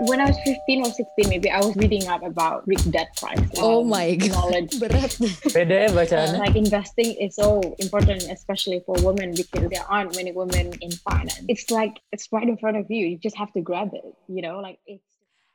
when I was 15 or 16 maybe I was reading up about Rick Dad price. Oh my God. knowledge. Berat. Beda ya bacaannya. like investing is so important especially for women because there aren't many women in finance. It's like it's right in front of you. You just have to grab it, you know, like it's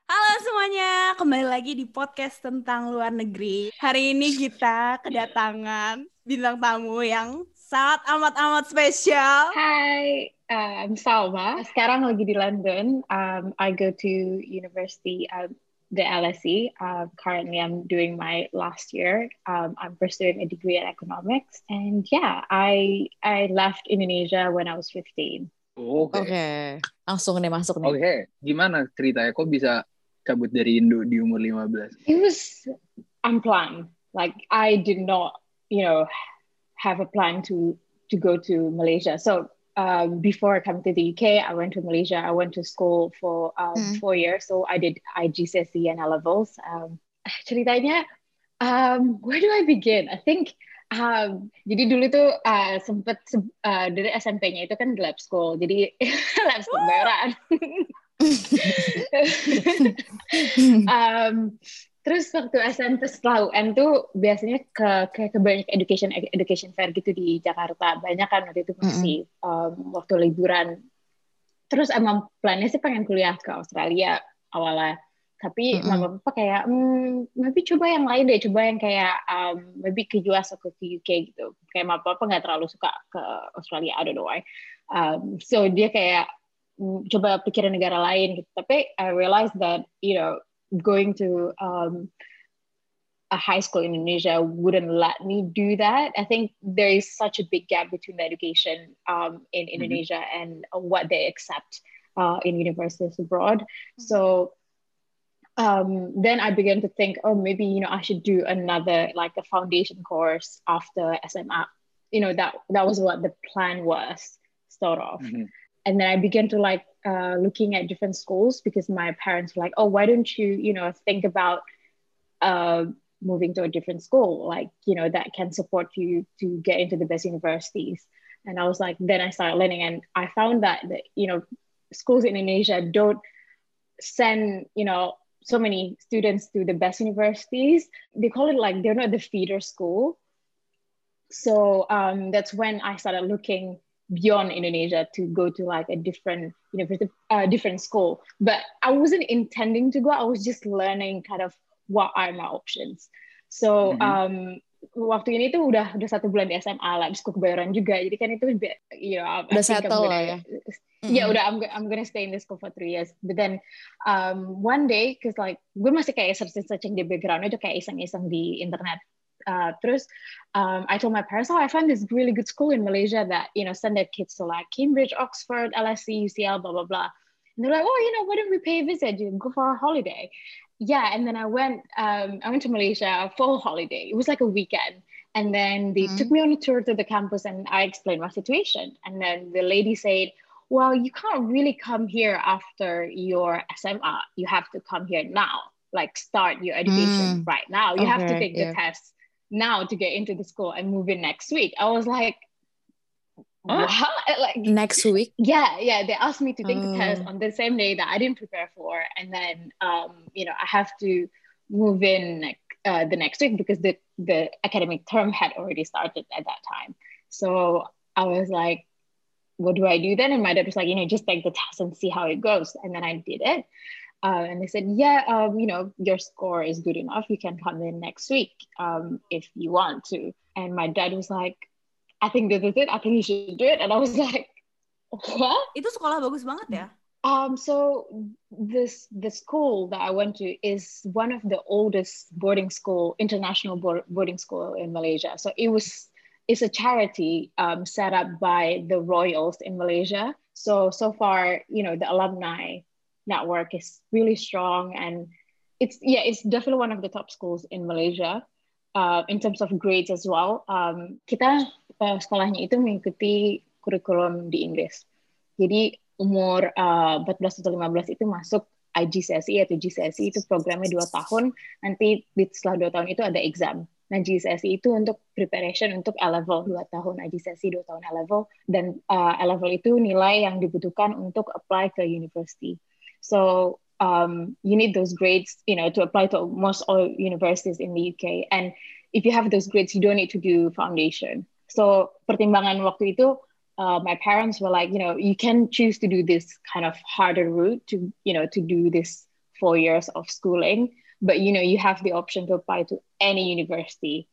Halo semuanya, kembali lagi di podcast tentang luar negeri. Hari ini kita kedatangan bintang tamu yang sangat amat-amat spesial. Hi, uh, I'm Salma. Sekarang lagi di London. Um, I go to university, um, the LSE. Um, currently, I'm doing my last year. Um, I'm pursuing a degree in economics, and yeah, I I left Indonesia when I was 15. Oke, Oke. langsung nih masuk nih. Oke, gimana ceritanya? Kok bisa cabut dari Indo di umur 15? It was unplanned. Like I did not, you know, have a plan to to go to Malaysia. So um, before coming to the UK, I went to Malaysia. I went to school for um, Hmm. four years. So I did IGCSE and A levels. Um, ceritanya, um, where do I begin? I think. Um, jadi dulu tuh uh, sempet se- uh, dari SMP-nya itu kan lab school, jadi lab school bayaran. um, terus waktu SMP setelah UN tuh biasanya ke kayak ke banyak education education fair gitu di Jakarta. Banyak kan waktu itu masih um, waktu liburan. Terus emang plannya sih pengen kuliah ke Australia awalnya. Tapi Mm-mm. mama papa kayak hmm, maybe coba yang lain deh. Coba yang kayak um, maybe ke US atau ke UK gitu. Kayak mama papa nggak terlalu suka ke Australia. I don't know why. Um, so dia kayak mm, coba pikirin negara lain gitu. Tapi I realized that you know going to um, a high school in Indonesia wouldn't let me do that. I think there is such a big gap between the education um, in Indonesia and what they accept uh, in universities abroad. So um, then I began to think, oh, maybe you know I should do another like a foundation course after SMA. You know that that was what the plan was, sort of Mhm. And then I began to like uh, looking at different schools because my parents were like, oh, why don't you, you know, think about uh, moving to a different school, like you know, that can support you to get into the best universities. And I was like, then I started learning, and I found that you know, schools in Indonesia don't send you know so many students to the best universities. They call it like they're not the feeder school. So um, that's when I started looking beyond Indonesia to go to like a different university, uh, different school. But I wasn't intending to go. I was just learning kind of what are my options. So Mhm. um, waktu ini tuh udah udah satu bulan di SMA lah, school kebayoran juga. Jadi kan itu, you know, I, I Udah I'm settle gonna- lah ya. yeah, Mm-mm. udah I'm, I'm gonna stay in this school for three years. But then um, one day, cause like gue masih kayak searching searching di background aja kayak iseng-iseng di internet. Uh, terus um, I told my parents, oh, I found this really good school in Malaysia that you know send their kids to like Cambridge, Oxford, LSE, UCL, blah blah blah. And they're like, oh, you know, why don't we pay a visit? You go for a holiday. Yeah, and then I went. Um, I went to Malaysia for a holiday. It was like a weekend, and then they Mhm. took me on a tour to the campus, and I explained my situation. And then the lady said, well, you can't really come here after your SMA. You have to come here now, like start your education Mm. right now. You have to Okay, take the test now to get into the school and move in next week. I was like, Huh? what? Like, Next week. yeah, yeah. They asked me to take the test Oh. on the same day that I didn't prepare for, and then um, you know I have to move in like, uh, the next week because the the academic term had already started at that time. So I was like, what do I do then? And my dad was like, you know, just take the test and see how it goes. And then I did it. Uh, and they said, yeah, um, you know, your score is good enough. You can come in next week um, if you want to. And my dad was like, I think this is it. I think you should do it. And I was like, what? Itu sekolah bagus banget ya. Um, so this the school that I went to is one of the oldest boarding school, international board, boarding school in Malaysia. So it was it's a charity um, set up by the royals in Malaysia. So so far, you know, the alumni network is really strong, and it's yeah, it's definitely one of the top schools in Malaysia. Uh, in terms of grades as well, um, kita uh, sekolahnya itu mengikuti kurikulum di Inggris. Jadi umur uh, 14 atau 15 itu masuk IGCSE atau GCSE itu programnya dua tahun. Nanti setelah dua tahun itu ada exam. Nah GCSE itu untuk preparation untuk A level dua tahun IGCSE dua tahun A level dan uh, A level itu nilai yang dibutuhkan untuk apply ke university. So um, you need those grades, you know, to apply to most all universities in the UK. And if you have those grades, you don't need to do foundation. So pertimbangan waktu itu, uh, my parents were like, you know, you can choose to do this kind of harder route to, you know, to do this four years of schooling, but you know, you have the option to apply to any university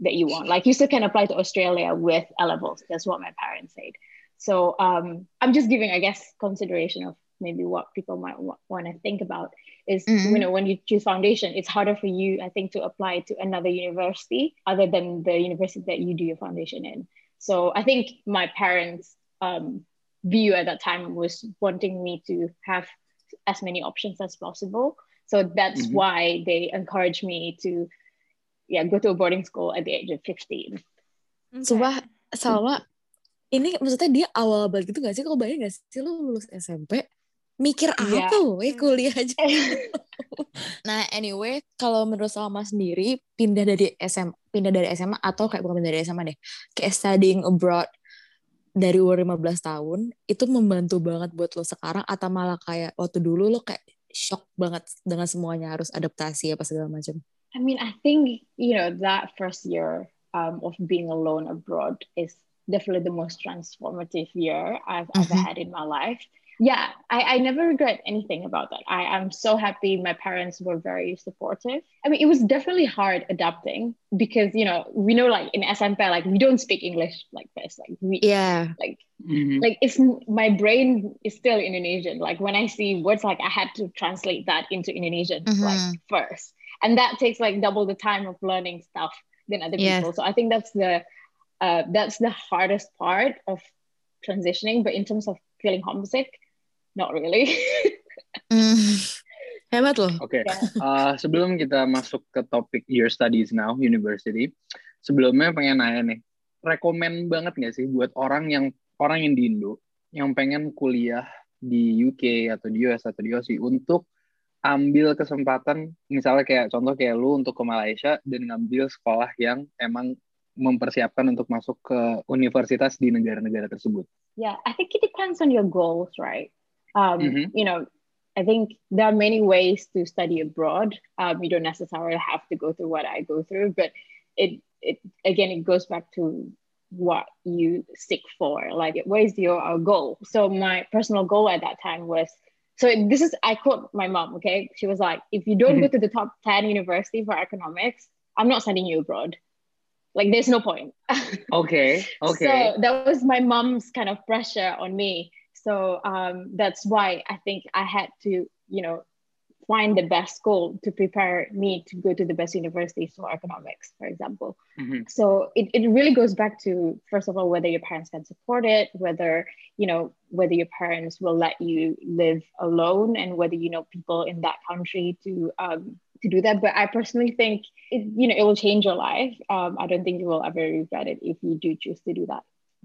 that you want. Like you still can apply to Australia with A levels. That's what my parents said. So um, I'm just giving, I guess, consideration of maybe what people might w- want to think about is Mhm. you know when you choose foundation it's harder for you i think to apply to another university other than the university that you do your foundation in so i think my parents um, view at that time was wanting me to have as many options as possible so that's Mhm. why they encouraged me to yeah go to a boarding school at the age of 15 Oke. Sumpah, Salma, ini maksudnya dia awal banget gitu gak sih? Kau bayangin gak sih lo lulus SMP, mikir Iya. apa we kuliah aja. Nah, anyway, kalau menurut Salma sendiri, pindah dari SMA, pindah dari SMA atau kayak bukan pindah dari SMA deh, kayak studying abroad dari umur 15 tahun, itu membantu banget buat lo sekarang atau malah kayak waktu dulu lo kayak shock banget dengan semuanya harus adaptasi apa segala macam. I mean, I think you know that first year um, of being alone abroad is definitely the most transformative year I've ever Mhm. had in my life. Yeah, I, I never regret anything about that. I I'm so happy my parents were very supportive. I mean, it was definitely hard adapting because you know we know like in SMP like we don't speak English like this. Like we Iya. like Mhm. like it's my brain is still Indonesian. Like when I see words, like I had to translate that into Indonesian like Mhm. first, and that takes like double the time of learning stuff than other Yeah. people. So I think that's the uh, that's the hardest part of transitioning. But in terms of feeling homesick, not really. Hmm. Hebat loh. Oke, Ya. eh, sebelum kita masuk ke topik Your Studies Now University, sebelumnya pengen nanya nih, rekomen banget nggak sih buat orang yang orang yang di Indo yang pengen kuliah di UK atau di US atau di Aussie untuk ambil kesempatan, misalnya kayak contoh kayak lu untuk ke Malaysia dan ngambil sekolah yang emang mempersiapkan untuk masuk ke universitas di negara-negara tersebut. yeah, I think it depends on your goals, right? Um, Mhm. You know, I think there are many ways to study abroad. Um, you don't necessarily have to go through what I go through, but it it again it goes back to what you seek for. Like, what is your uh, goal? So my personal goal at that time was. So this is I quote my mom. Okay, she was like, "If you don't go to the top ten university for economics, I'm not sending you abroad. Like, there's no point." okay. Okay. So that was my mom's kind of pressure on me. So um, that's why I think I had to, you know, find the best school to prepare me to go to the best universities for economics, for example. Mhm. So it, it really goes back to first of all whether your parents can support it, whether you know whether your parents will let you live alone, and whether you know people in that country to um, to do that. But I personally think it, you know it will change your life. Um, I don't think you will ever regret it if you do choose to do that.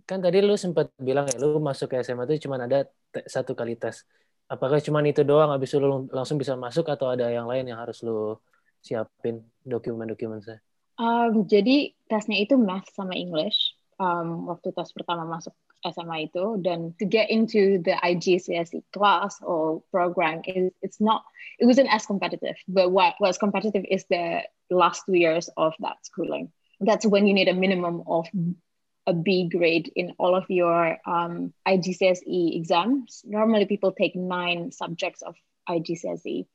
Kan tadi lu sempat bilang ya, lu masuk ke SMA itu cuma ada satu kali tes. Apakah cuma itu doang, habis itu lu langsung bisa masuk atau ada yang lain yang harus lu siapin dokumen-dokumen saya? Um, jadi tesnya itu math sama English. Um, waktu tes pertama masuk SMA itu dan to get into the IGCSE class or program is it's not it wasn't as competitive. But what was competitive is the last two years of that schooling. That's when you need a minimum of a B grade in all of your um, IGCSE exams. Normally, people take nine subjects of IGCSE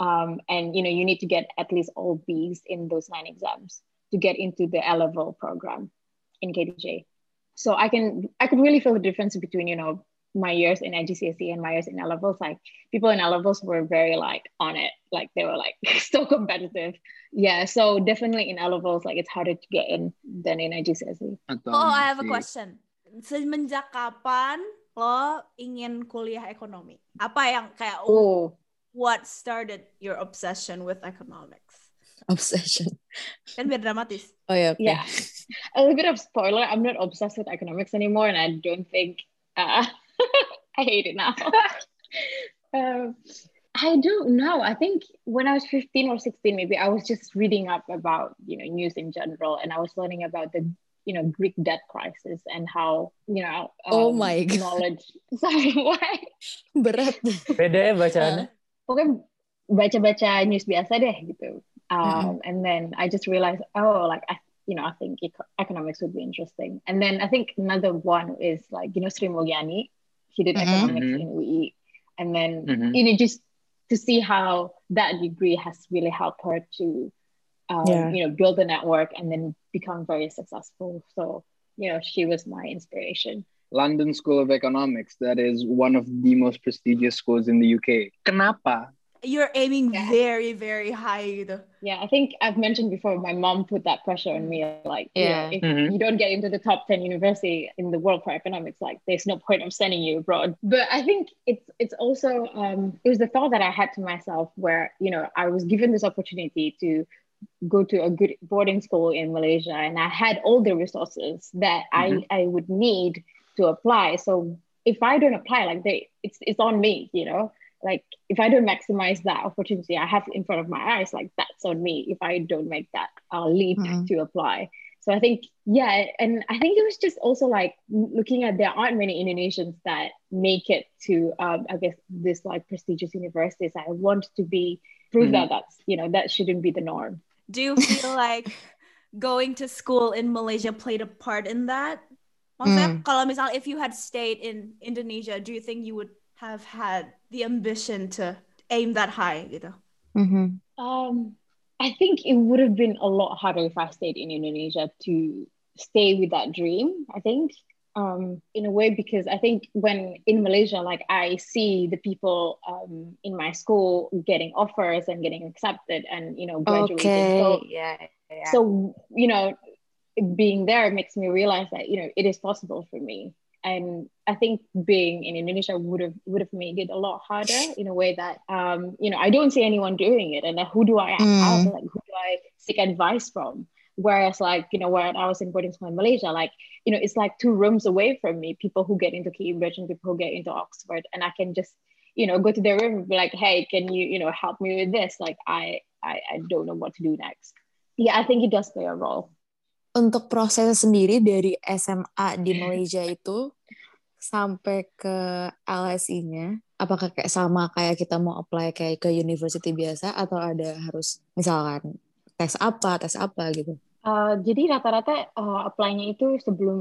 um, and you know you need to get at least all B's in those nine exams to get into the A level program in KTJ. So I can I could really feel the difference between you know my years in IGCSE and my years in A levels. Like people in A levels were very like on it, like they were like so competitive. Yeah, so definitely in A levels, like it's harder to get in than in IGCSE. Atau Oh, I have a masih- question. Semenjak kapan lo ingin kuliah ekonomi? Apa yang kayak Oh, what started your obsession with economics? Obsession. Kan biar dramatis. Oh ya, oke. yeah. A little bit of spoiler. I'm not obsessed with economics anymore, and I don't think uh, I hate it now. um, I don't know. I think when I was 15 or 16, maybe I was just reading up about you know news in general, and I was learning about the you know Greek debt crisis and how you know Oh um, my God. knowledge. Sorry, why? Berat. Beda ya bacaannya? pokoknya baca-baca news biasa deh gitu. Um, And then I just realized, oh, like I, you know, I think eco- economics would be interesting. And then I think another one is like you know Sri Mulyani, she did Mhm. economics Mhm. in UI, and then Mhm. you know just to see how that degree has really helped her to, um, Yeah. you know, build a network and then become very successful. So you know, she was my inspiration. London School of Economics, that is one of the most prestigious schools in the UK. Kenapa? You're aiming Yeah. very, very high. Yeah, I think I've mentioned before. My mom put that pressure on me. Like, you know, Yeah. if Mhm. you don't get into the top ten university in the world for economics, like, there's no point of sending you abroad. But I think it's it's also um, it was the thought that I had to myself where you know I was given this opportunity to go to a good boarding school in Malaysia, and I had all the resources that Mhm. I I would need to apply. So if I don't apply, like they, it's it's on me, you know like if I don't maximize that opportunity I have in front of my eyes, like that's on me. If I don't make that uh, leap Mhm. to apply. So I think, yeah, and I think it was just also like looking at there aren't many Indonesians that make it to, um, I guess, this like prestigious universities. I want to be prove Mhm. that that's you know that shouldn't be the norm. Do you feel like going to school in Malaysia played a part in that? Maksudnya Hmm. kalau misal if you had stayed in Indonesia, do you think you would have had the ambition to aim that high gitu? Mhm. Um, I think it would have been a lot harder if I stayed in Indonesia to stay with that dream. I think, um, in a way, because I think when in Malaysia, like I see the people um, in my school getting offers and getting accepted and you know graduating. Okay. So, Yeah. yeah. so you know, being there makes me realize that you know it is possible for me. And I think being in Indonesia would have would have made it a lot harder in a way that um, you know I don't see anyone doing it, and who do I ask? Mm. Like who do I seek advice from? Whereas like you know when I was in boarding school in Malaysia, like you know it's like two rooms away from me, people who get into Cambridge and people who get into Oxford, and I can just you know go to their room and be like, hey, can you you know help me with this? Like I I, I don't know what to do next. Yeah, I think it does play a role. Untuk proses sendiri dari SMA di Malaysia itu sampai ke LSI-nya, apakah kayak sama kayak kita mau apply kayak ke university biasa atau ada harus misalkan tes apa, tes apa gitu? Uh, jadi rata-rata uh, apply-nya itu sebelum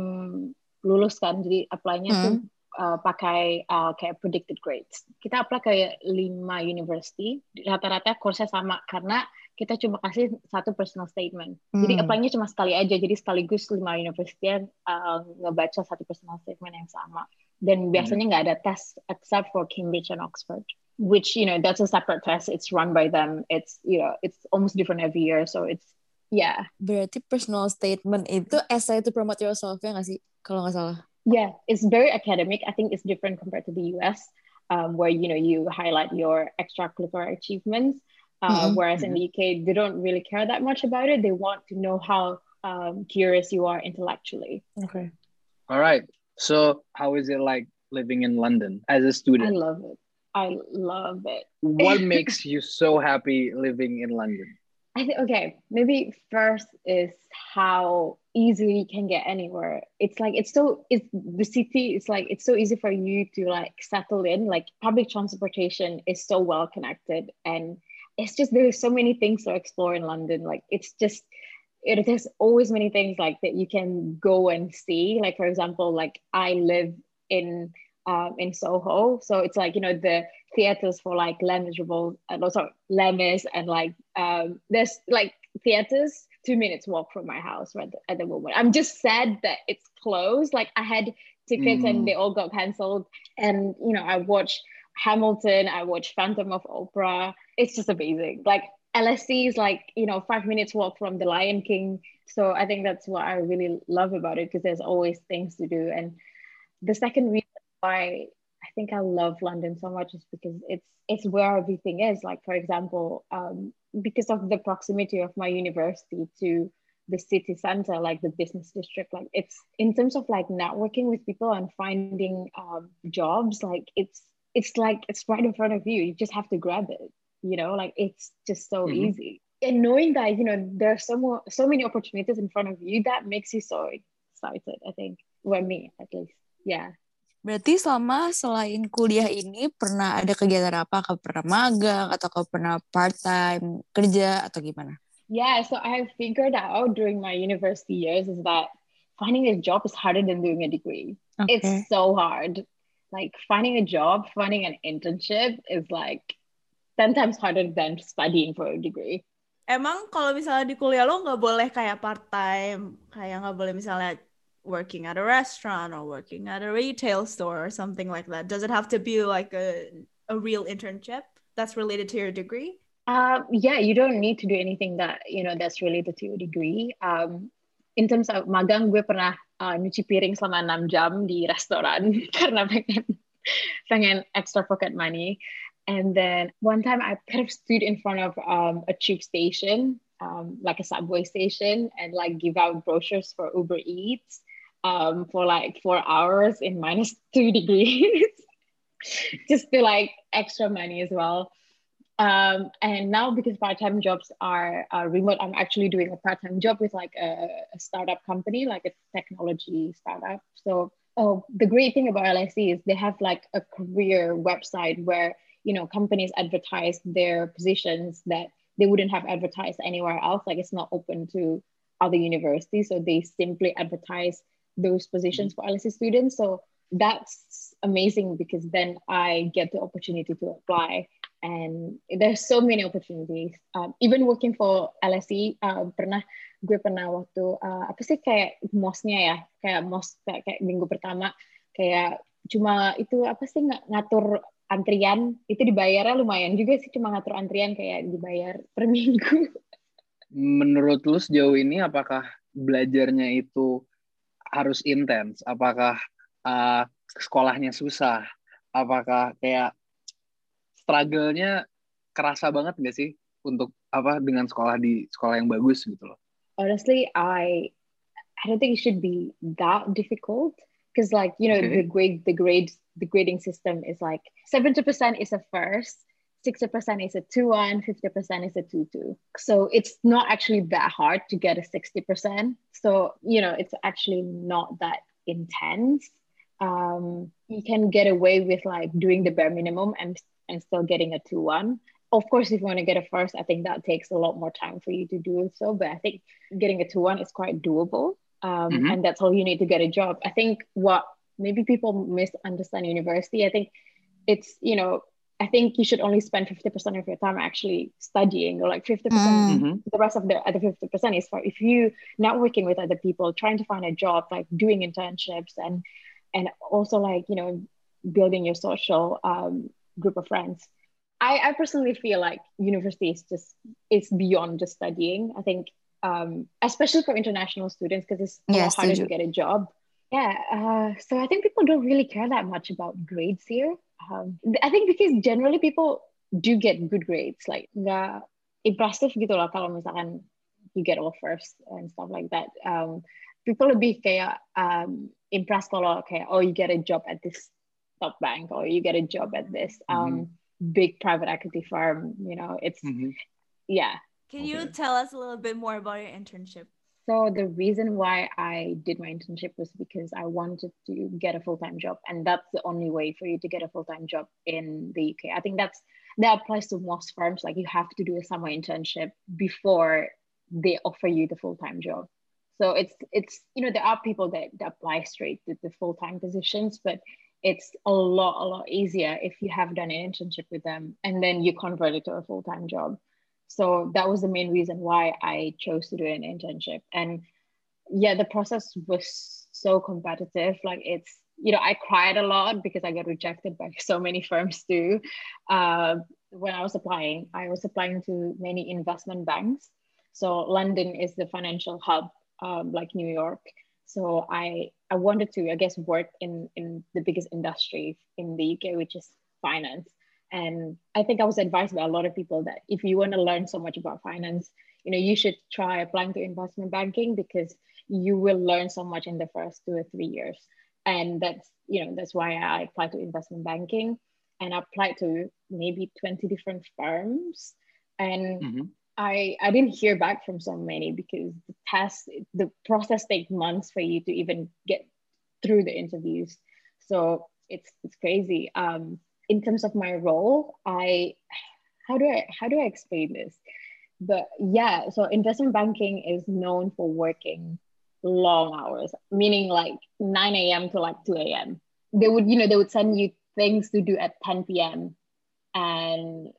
lulus kan, jadi apply-nya tuh Hmm. uh, pakai uh, kayak predicted grades. Kita apply kayak lima university, rata-rata course sama karena kita cuma kasih satu personal statement. Jadi Hmm. apply-nya cuma sekali aja, jadi sekaligus lima university uh, ngebaca satu personal statement yang sama. Dan biasanya nggak ada tes except for Cambridge and Oxford. Which you know that's a separate test. It's run by them. It's you know it's almost different every year. So it's yeah Berarti personal statement itu essay to promote yourself ya nggak sih? Kalau nggak salah. Yeah, it's very academic. I think it's different compared to the US, um, where you know you highlight your extracurricular achievements. Uh, Mhm. Whereas in the UK, they don't really care that much about it. They want to know how um, curious you are intellectually. Oke. All right. So, how is it like living in London as a student? I love it. I love it. What makes you so happy living in London? I think okay, maybe first is how easily you can get anywhere. It's like it's so it's the city. It's like it's so easy for you to like settle in. Like public transportation is so well connected, and it's just there's so many things to explore in London. Like it's just it, there's always many things like that you can go and see. Like for example, like I live in um, in Soho, so it's like you know the theaters for like Les Miserables, and also Les Mis, and like um, there's like theaters two minutes walk from my house right at the moment. I'm just sad that it's closed. Like I had tickets Mm. and they all got cancelled, and you know I watched Hamilton, I watched Phantom of Opera. It's just amazing. Like LSE is like you know five minutes walk from the Lion King. So I think that's what I really love about it because there's always things to do. And the second reason why I think I love London so much is because it's it's where everything is. Like for example, um, because of the proximity of my university to the city center, like the business district, like it's in terms of like networking with people and finding um, jobs, like it's it's like it's right in front of you. You just have to grab it. You know, like it's just so Mhm. easy. And knowing that you know there are so more so many opportunities in front of you, that makes you so excited. I think, well, me at least, yeah. Berarti selama selain kuliah ini pernah ada kegiatan apa? Kau pernah magang atau kau pernah part time kerja atau gimana? Yeah, so I figured out during my university years is that finding a job is harder than doing a degree. Okay. It's so hard. Like finding a job, finding an internship is like 10 times harder than studying for a degree. Emang kalau misalnya di kuliah lo nggak boleh kayak part time, kayak nggak boleh misalnya working at a restaurant or working at a retail store or something like that? Does it have to be like a a real internship that's related to your degree? Um, yeah, you don't need to do anything that you know that's related to your degree. Um, in terms of magang, gue pernah uh, nyuci piring selama 6 jam di restoran karena pengen pengen extra pocket money. And then one time I kind of stood in front of um, a tube station, um, like a subway station, and like give out brochures for Uber Eats um, for like four hours in minus two degrees, just to like extra money as well. Um, and now because part-time jobs are uh, remote, I'm actually doing a part-time job with like a, a startup company, like a technology startup. So, oh, the great thing about LSE is they have like a career website where you know companies advertise their positions that they wouldn't have advertised anywhere else. Like it's not open to other universities, so they simply advertise those positions for LSE students. So that's amazing because then I get the opportunity to apply. And there's so many opportunities. Um, even working for LSE, uh, pernah gue pernah waktu uh, apa sih kayak mosnya ya, kayak mos kayak, kayak minggu pertama kayak cuma itu apa sih ng ngatur antrian itu dibayarnya lumayan juga sih cuma ngatur antrian kayak dibayar per minggu. Menurut lu sejauh ini apakah belajarnya itu harus intens? Apakah uh, sekolahnya susah? Apakah kayak struggle-nya kerasa banget gak sih untuk apa dengan sekolah di sekolah yang bagus gitu loh? Honestly, I I don't think it should be that difficult because like you know Okay. the grade the grades the grading system is like 70% is a first 60% is a 2-1 50% is a 2-2 so it's not actually that hard to get a 60% so you know it's actually not that intense um, you can get away with like doing the bare minimum and and still getting a 2-1 of course if you want to get a first i think that takes a lot more time for you to do so but i think getting a 2-1 is quite doable um, Mhm. and that's all you need to get a job i think what maybe people misunderstand university i think it's you know i think you should only spend 50% of your time actually studying or like 50% Mm. Mhm. the rest of the other 50% is for if you networking with other people trying to find a job like doing internships and and also like you know building your social um, group of friends. I, I personally feel like university is just it's beyond just studying. I think um, especially for international students because it's a lot harder to get a job. Yeah uh, so i think people don't really care that much about grades here. Um, i think because generally people do get good grades like nggak impressive gitu lah kalau misalkan you get all first and stuff like that. Um, people lebih kayak um, impressed kalau kayak oh you get a job at this top bank or you get a job at this um, big private equity firm you know it's Mhm. yeah Can you Okay. tell us a little bit more about your internship? so the reason why i did my internship was because i wanted to get a full-time job and that's the only way for you to get a full-time job in the uk i think that's that applies to most firms like you have to do a summer internship before they offer you the full-time job so it's it's you know there are people that, that apply straight to the full-time positions but it's a lot a lot easier if you have done an internship with them and then you convert it to a full-time job. So that was the main reason why i chose to do an internship. And yeah the process was so competitive. Like it's you know i cried a lot because i got rejected by so many firms too. Uh, when i was applying i was applying to many investment banks. So london is the financial hub um, like new york so i i wanted to i guess work in in the biggest industry in the uk which is finance. And i think i was advised by a lot of people that if you want to learn so much about finance you know you should try applying to investment banking because you will learn so much in the first two or three years. And that's you know that's why i applied to investment banking. And applied to maybe 20 different firms. And Mhm. I, I didn't hear back from so many because the test the process takes months for you to even get through the interviews So it's it's crazy. Um, in terms of my role, I how do I how do I explain this? But yeah, so investment banking is known for working long hours, meaning like 9 a.m. to like 2 a.m. They would, you know, they would send you things to do at 10 p.m. and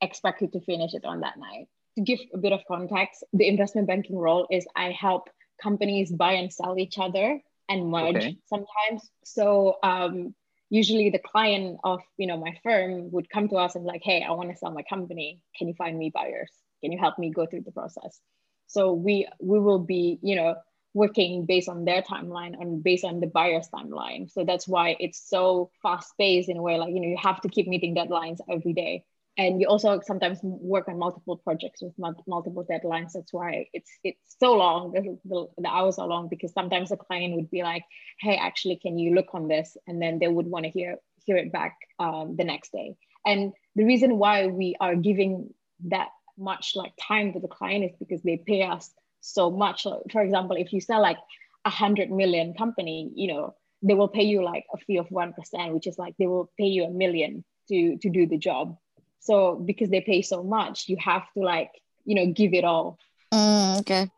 expect you to finish it on that night. To give a bit of context, the investment banking role is I help companies buy and sell each other and merge Okay. sometimes. So um, usually the client of you know my firm would come to us and like, hey, I want to sell my company. Can you find me buyers? Can you help me go through the process? So we we will be you know working based on their timeline and based on the buyer's timeline. So that's why it's so fast paced in a way like you know you have to keep meeting deadlines every day and you also sometimes work on multiple projects with multiple deadlines. That's why it's it's so long the, the, the hours are long because sometimes the client would be like hey actually can you look on this? And then they would want to hear hear it back um, the next day. And the reason why we are giving that much like time to the client is because they pay us so much. So, for example if you sell like a hundred million company you know they will pay you like a fee of 1% which is like they will pay you a million to to do the job so because they pay so much, you have to like, you know, give it all. Hmm, oke.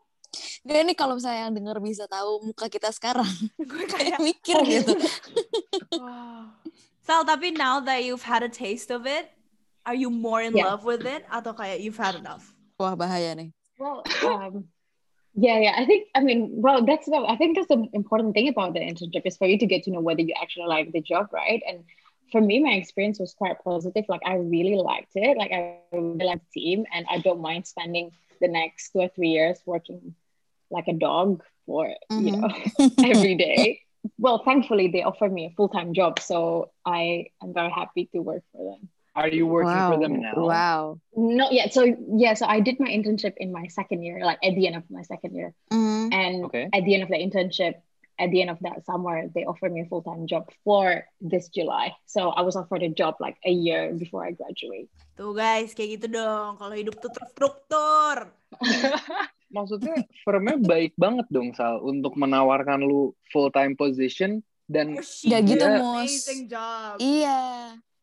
Gak nih kalau misalnya yang denger bisa tahu muka kita sekarang, Gue kayak kayak mikir gitu. wow. Sal, tapi now that you've had a taste of it, are you more in Yeah. love with it atau kayak you've had enough? Wah bahaya nih. Well, um, yeah, yeah. I think, I mean, well, that's the, I think that's the important thing about the internship is for you to get to know whether you actually like the job, right? And for me, my experience was quite positive. Like I really liked it. Like I really liked the team, and I don't mind spending the next two or three years working like a dog for you Mhm. know every day. Well, thankfully, they offered me a full time job, so I am very happy to work for them. Are you working wow. for them now? Wow. Not yet. So yeah, so I did my internship in my second year, like at the end of my second year. Mhm. And Okay. at the end of the internship, at the end of that summer, they offered me a full time job for this July. So I was offered a job like a year before I graduate. Tuh guys, kayak gitu dong. Kalau hidup tuh terstruktur. Maksudnya firmnya baik banget dong Sal untuk menawarkan lu full time position dan Oh, did gitu, Mus. Amazing job. Iya,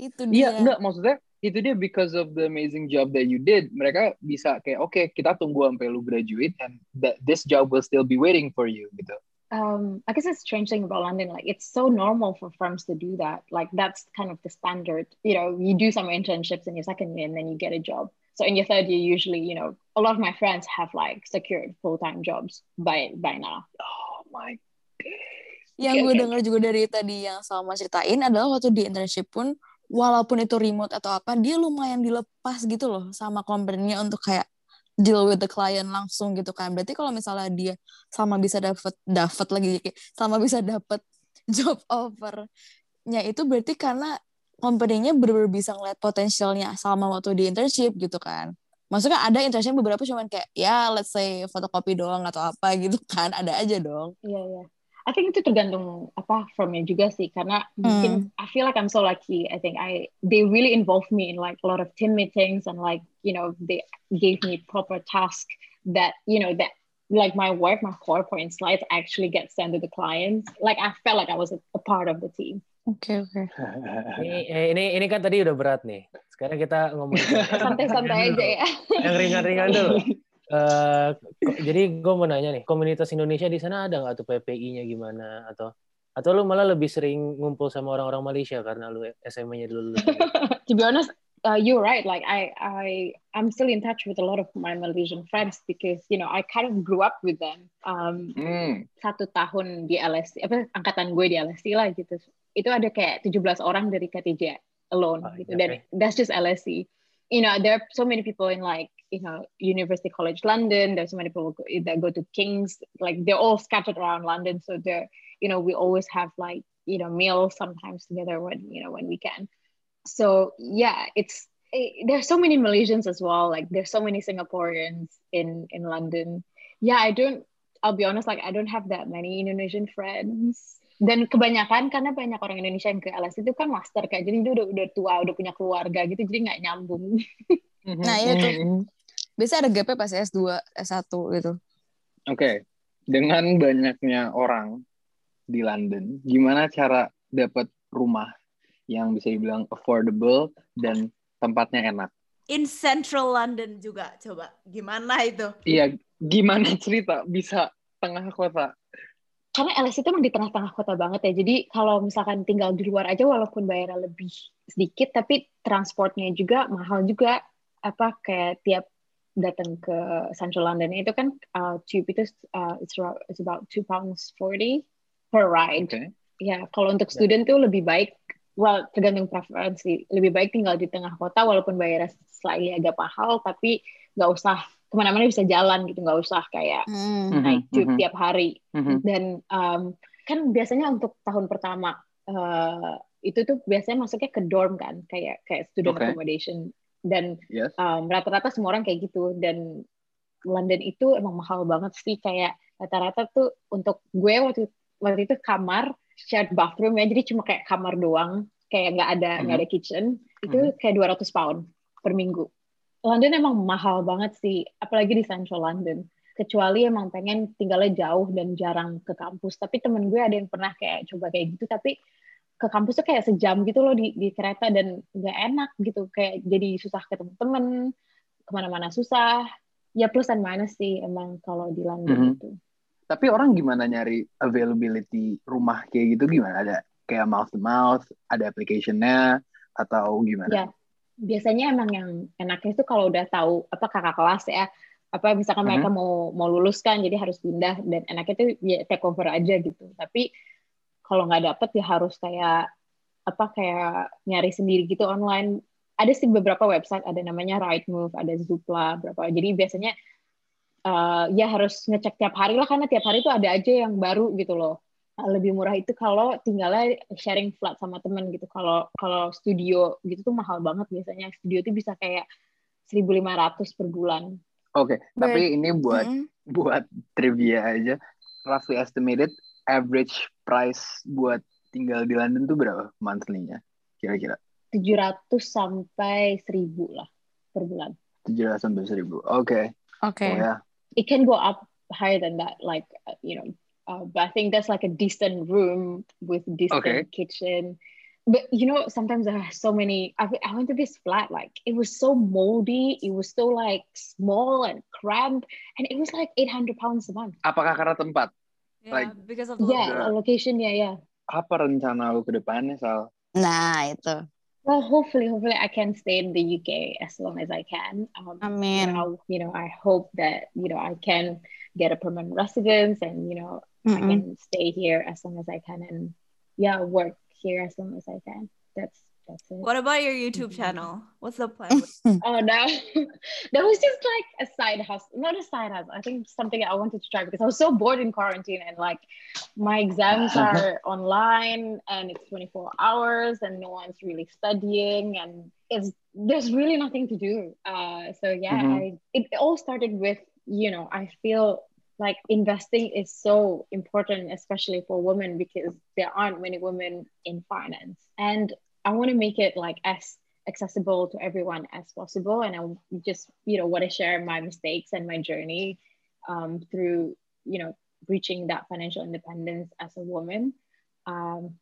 itu dia. iya enggak maksudnya itu dia because of the amazing job that you did mereka bisa kayak oke kita tunggu sampai lu graduate and that this job will still be waiting for you gitu. Um, I guess it's strange thing about London. Like it's so normal for firms to do that. Like that's kind of the standard. You know, you do some internships in your second year and then you get a job. So in your third year, usually, you know, a lot of my friends have like secured full time jobs by by now. Oh my Yang Oke, gue oke, denger juga dari tadi yang Salma ceritain adalah waktu di internship pun walaupun itu remote atau apa dia lumayan dilepas gitu loh sama company-nya untuk kayak deal with the client langsung gitu kan. Berarti kalau misalnya dia sama bisa dapat dapat lagi sama bisa dapat job offer-nya itu berarti karena company-nya bener-bener bisa ngeliat potensialnya sama waktu di internship gitu kan. Maksudnya ada internship beberapa cuman kayak ya let's say fotokopi doang atau apa gitu kan. Ada aja dong. Iya, iya. I think itu tergantung apa firmnya juga sih karena mungkin I feel like I'm so lucky. I think I they really involved me in like a lot of team meetings and like you know they gave me proper task that you know that like my work, my PowerPoint slides actually get sent to the clients. Like I felt like I was a, a part of the team. Oke oke. Ini, eh, ini ini kan tadi udah berat nih. Sekarang kita ngomongin Santai-santai aja ya. yang ringan-ringan dulu. Eh, jadi gue mau nanya nih, komunitas Indonesia di sana ada nggak tuh PPI-nya gimana atau atau lu malah lebih sering ngumpul sama orang-orang Malaysia karena lu SMA-nya dulu. to be honest, uh, you're right. Like I, I, I'm still in touch with a lot of my Malaysian friends because you know I kind of grew up with them. Um, Hmm. satu tahun di LSI, apa angkatan gue di LSI lah gitu. Itu ada kayak 17 orang dari KTJ alone Ah, gitu. iya, Dan that's just LSI. You know, there are so many people in like you know University College London. There's so many people that go to King's. Like they're all scattered around London. So they're you know we always have like you know meals sometimes together when you know when we can. So yeah, it's eh, there's so many Malaysians as well. Like there's so many Singaporeans in in London. Yeah, I don't. I'll be honest, like I don't have that many Indonesian friends. Dan kebanyakan karena banyak orang Indonesia yang ke LS itu kan master kayak jadi dia udah udah tua, udah punya keluarga gitu, jadi nggak nyambung. Nah, iya tuh. Biasanya ada gapnya pas S2, S1 gitu. Oke, dengan banyaknya orang di London, gimana cara dapat rumah yang bisa dibilang affordable dan tempatnya enak. In central London juga, coba gimana itu? Iya, gimana cerita bisa tengah kota? karena LS itu emang di tengah-tengah kota banget ya. Jadi kalau misalkan tinggal di luar aja walaupun bayarnya lebih sedikit tapi transportnya juga mahal juga apa kayak tiap datang ke Central London itu kan uh, tube itu uh, it's, about, it's about two pounds forty per ride. Oke. Ya, kalau untuk student tuh lebih baik, well tergantung preferensi. Lebih baik tinggal di tengah kota walaupun bayarnya slightly agak mahal, tapi nggak usah ke mana-mana bisa jalan gitu, nggak usah kayak Hmm. naik tube Mhm. tiap hari. Mhm. Dan um, kan biasanya untuk tahun pertama uh, itu tuh biasanya masuknya ke dorm kan, kayak kayak student Oke. accommodation. Dan Yes. um, rata-rata semua orang kayak gitu. Dan London itu emang mahal banget sih, kayak rata-rata tuh untuk gue waktu waktu itu kamar shared bathroom ya, jadi cuma kayak kamar doang, kayak nggak ada nggak ada kitchen. Itu kayak 200 pound per minggu. London emang mahal banget sih, apalagi di Central London. Kecuali emang pengen tinggalnya jauh dan jarang ke kampus. Tapi temen gue ada yang pernah kayak coba kayak gitu, tapi ke kampus tuh kayak sejam gitu loh di, di kereta dan nggak enak gitu. Kayak jadi susah ketemu temen, ke mana-mana susah. Ya plus dan minus sih emang kalau di London Mhm. itu. Tapi orang gimana nyari availability rumah kayak gitu gimana? Ada kayak mouth to mouth, ada application-nya atau gimana? Ya, biasanya emang yang enaknya itu kalau udah tahu apa kakak kelas ya, apa misalkan mereka mau mau lulus kan, jadi harus pindah dan enaknya tuh ya take over aja gitu. Tapi kalau nggak dapet ya harus kayak apa kayak nyari sendiri gitu online. Ada sih beberapa website, ada namanya Rightmove, ada Zoopla, berapa. Jadi biasanya eh, ya harus ngecek tiap hari lah karena tiap hari tuh ada aja yang baru gitu loh lebih murah itu kalau tinggalnya sharing flat sama temen gitu. Kalau kalau studio gitu tuh mahal banget biasanya. Studio tuh bisa kayak 1.500 per bulan. Oke, tapi ini buat Mm-mm. buat trivia aja. Roughly estimated average price buat tinggal di London tuh berapa monthly-nya? Kira-kira 700 sampai 1.000 lah per bulan. 700 sampai 1000. Oke. Oke. Oh ya. It can go up higher than that, like uh, you know. Uh, but I think that's like a decent room with decent Okay. kitchen. But you know, sometimes there are so many. I, I went to this flat, like it was so moldy. It was so like small and cramped, and it was like 800 pounds a month. Apakah karena tempat? Yeah, Like- because of the Yeah, a location. Yeah, yeah. Apa rencana lu ke depannya, Sal? Nah, itu. Well, hopefully, hopefully, I can stay in the UK as long as I can. Um, Amin. now, you know, I hope that you know I can get a permanent residence, and you know, I Mm-mm. can stay here as long as I can, and yeah, work here as long as I can. That's that's it. What about your YouTube Mhm. channel? What's the plan? Oh no, that was just like a side hustle, not a side hustle. I think something I wanted to try because I was so bored in quarantine and like my exams are online and it's 24 hours and no one's really studying and it's there's really nothing to do. Uh, so yeah, Mhm. I it all started with you know I feel like investing is so important, especially for women because there aren't many women in finance and I want to make it like as accessible to everyone as possible. And i just you know want to share my mistakes and my journey um, through you know reaching that financial independence as a woman. Um,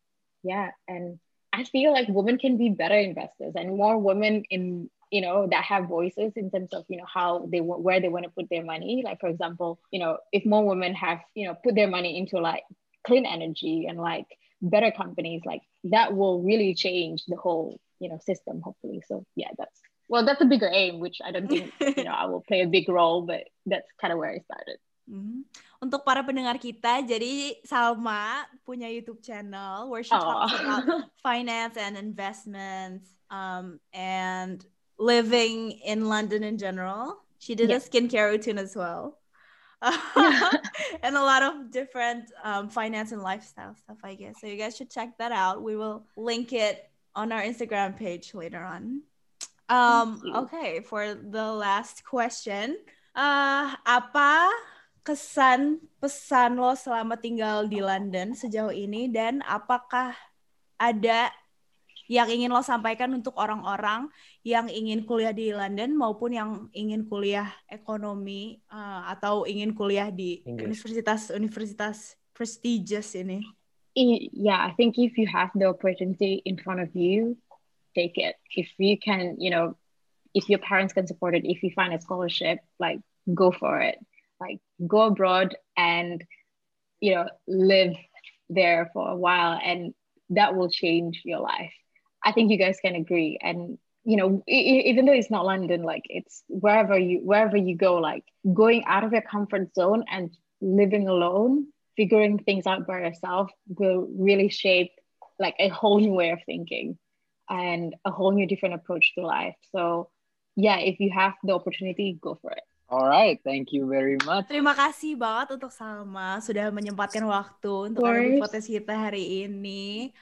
yeah. And i feel like women can be better investors and more women in you know that have voices in terms of you know how they where they want to put their money. Like for example you know if more women have you know put their money into like clean energy and like better companies like that will really change the whole you know system hopefully so yeah that's well that's a bigger aim which i don't think you know i will play a big role but that's kind of where i started Mhm. Untuk para pendengar kita, jadi Salma punya YouTube channel where she talks about oh finance and investments um, and living in London in general. She did a skincare routine as well. and a lot of different um, finance and lifestyle stuff, I guess. So you guys should check that out. We will link it on our Instagram page later on. Um, okay, for the last question. Uh, apa kesan pesan lo selama tinggal di London sejauh ini dan apakah ada yang ingin lo sampaikan untuk orang-orang yang ingin kuliah di London maupun yang ingin kuliah ekonomi uh, atau ingin kuliah di Inggris. universitas-universitas prestigious ini? i- yeah, I think if you have the opportunity in front of you, take it. If you can, you know, if your parents can support it, if you find a scholarship, like go for it. Like go abroad and you know live there for a while, and that will change your life. I think you guys can agree. And you know, even though it's not London, like it's wherever you wherever you go, like going out of your comfort zone and living alone, figuring things out by yourself will really shape like a whole new way of thinking and a whole new different approach to life. So yeah, if you have the opportunity, go for it. Alright, thank you very much. Terima kasih banget untuk Salma sudah menyempatkan waktu untuk ada podcast kita hari ini.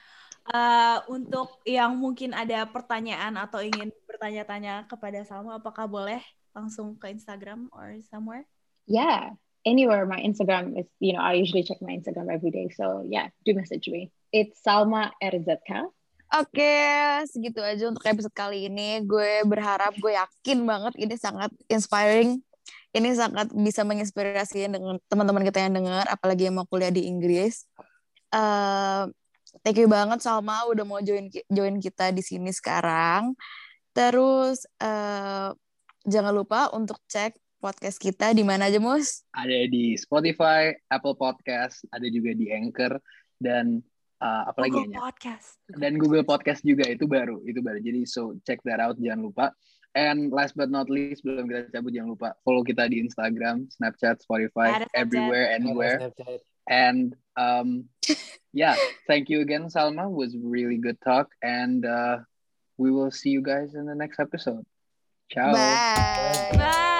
Eh, untuk yang mungkin ada pertanyaan atau ingin bertanya-tanya kepada Salma, apakah boleh langsung ke Instagram or somewhere? Yeah, anywhere. My Instagram is, you know, I usually check my Instagram every day. So yeah, do message me. It's Salma RZK. Oke, segitu aja untuk episode kali ini. Gue berharap, gue yakin banget ini sangat inspiring. Ini sangat bisa menginspirasi dengan teman-teman kita yang dengar, apalagi yang mau kuliah di Inggris. Eh, thank you banget Salma udah mau join join kita di sini sekarang. Terus eh, jangan lupa untuk cek podcast kita di mana aja, Mus? Ada di Spotify, Apple Podcast, ada juga di Anchor dan uh, apa lagi Google ya? Podcast. dan Google Podcast juga itu baru itu baru jadi so check that out jangan lupa and last but not least sebelum kita cabut jangan lupa follow kita di Instagram Snapchat Spotify everywhere anywhere Snapchat. And um yeah thank you again Salma was really good talk and uh we will see you guys in the next episode ciao Bye. Bye.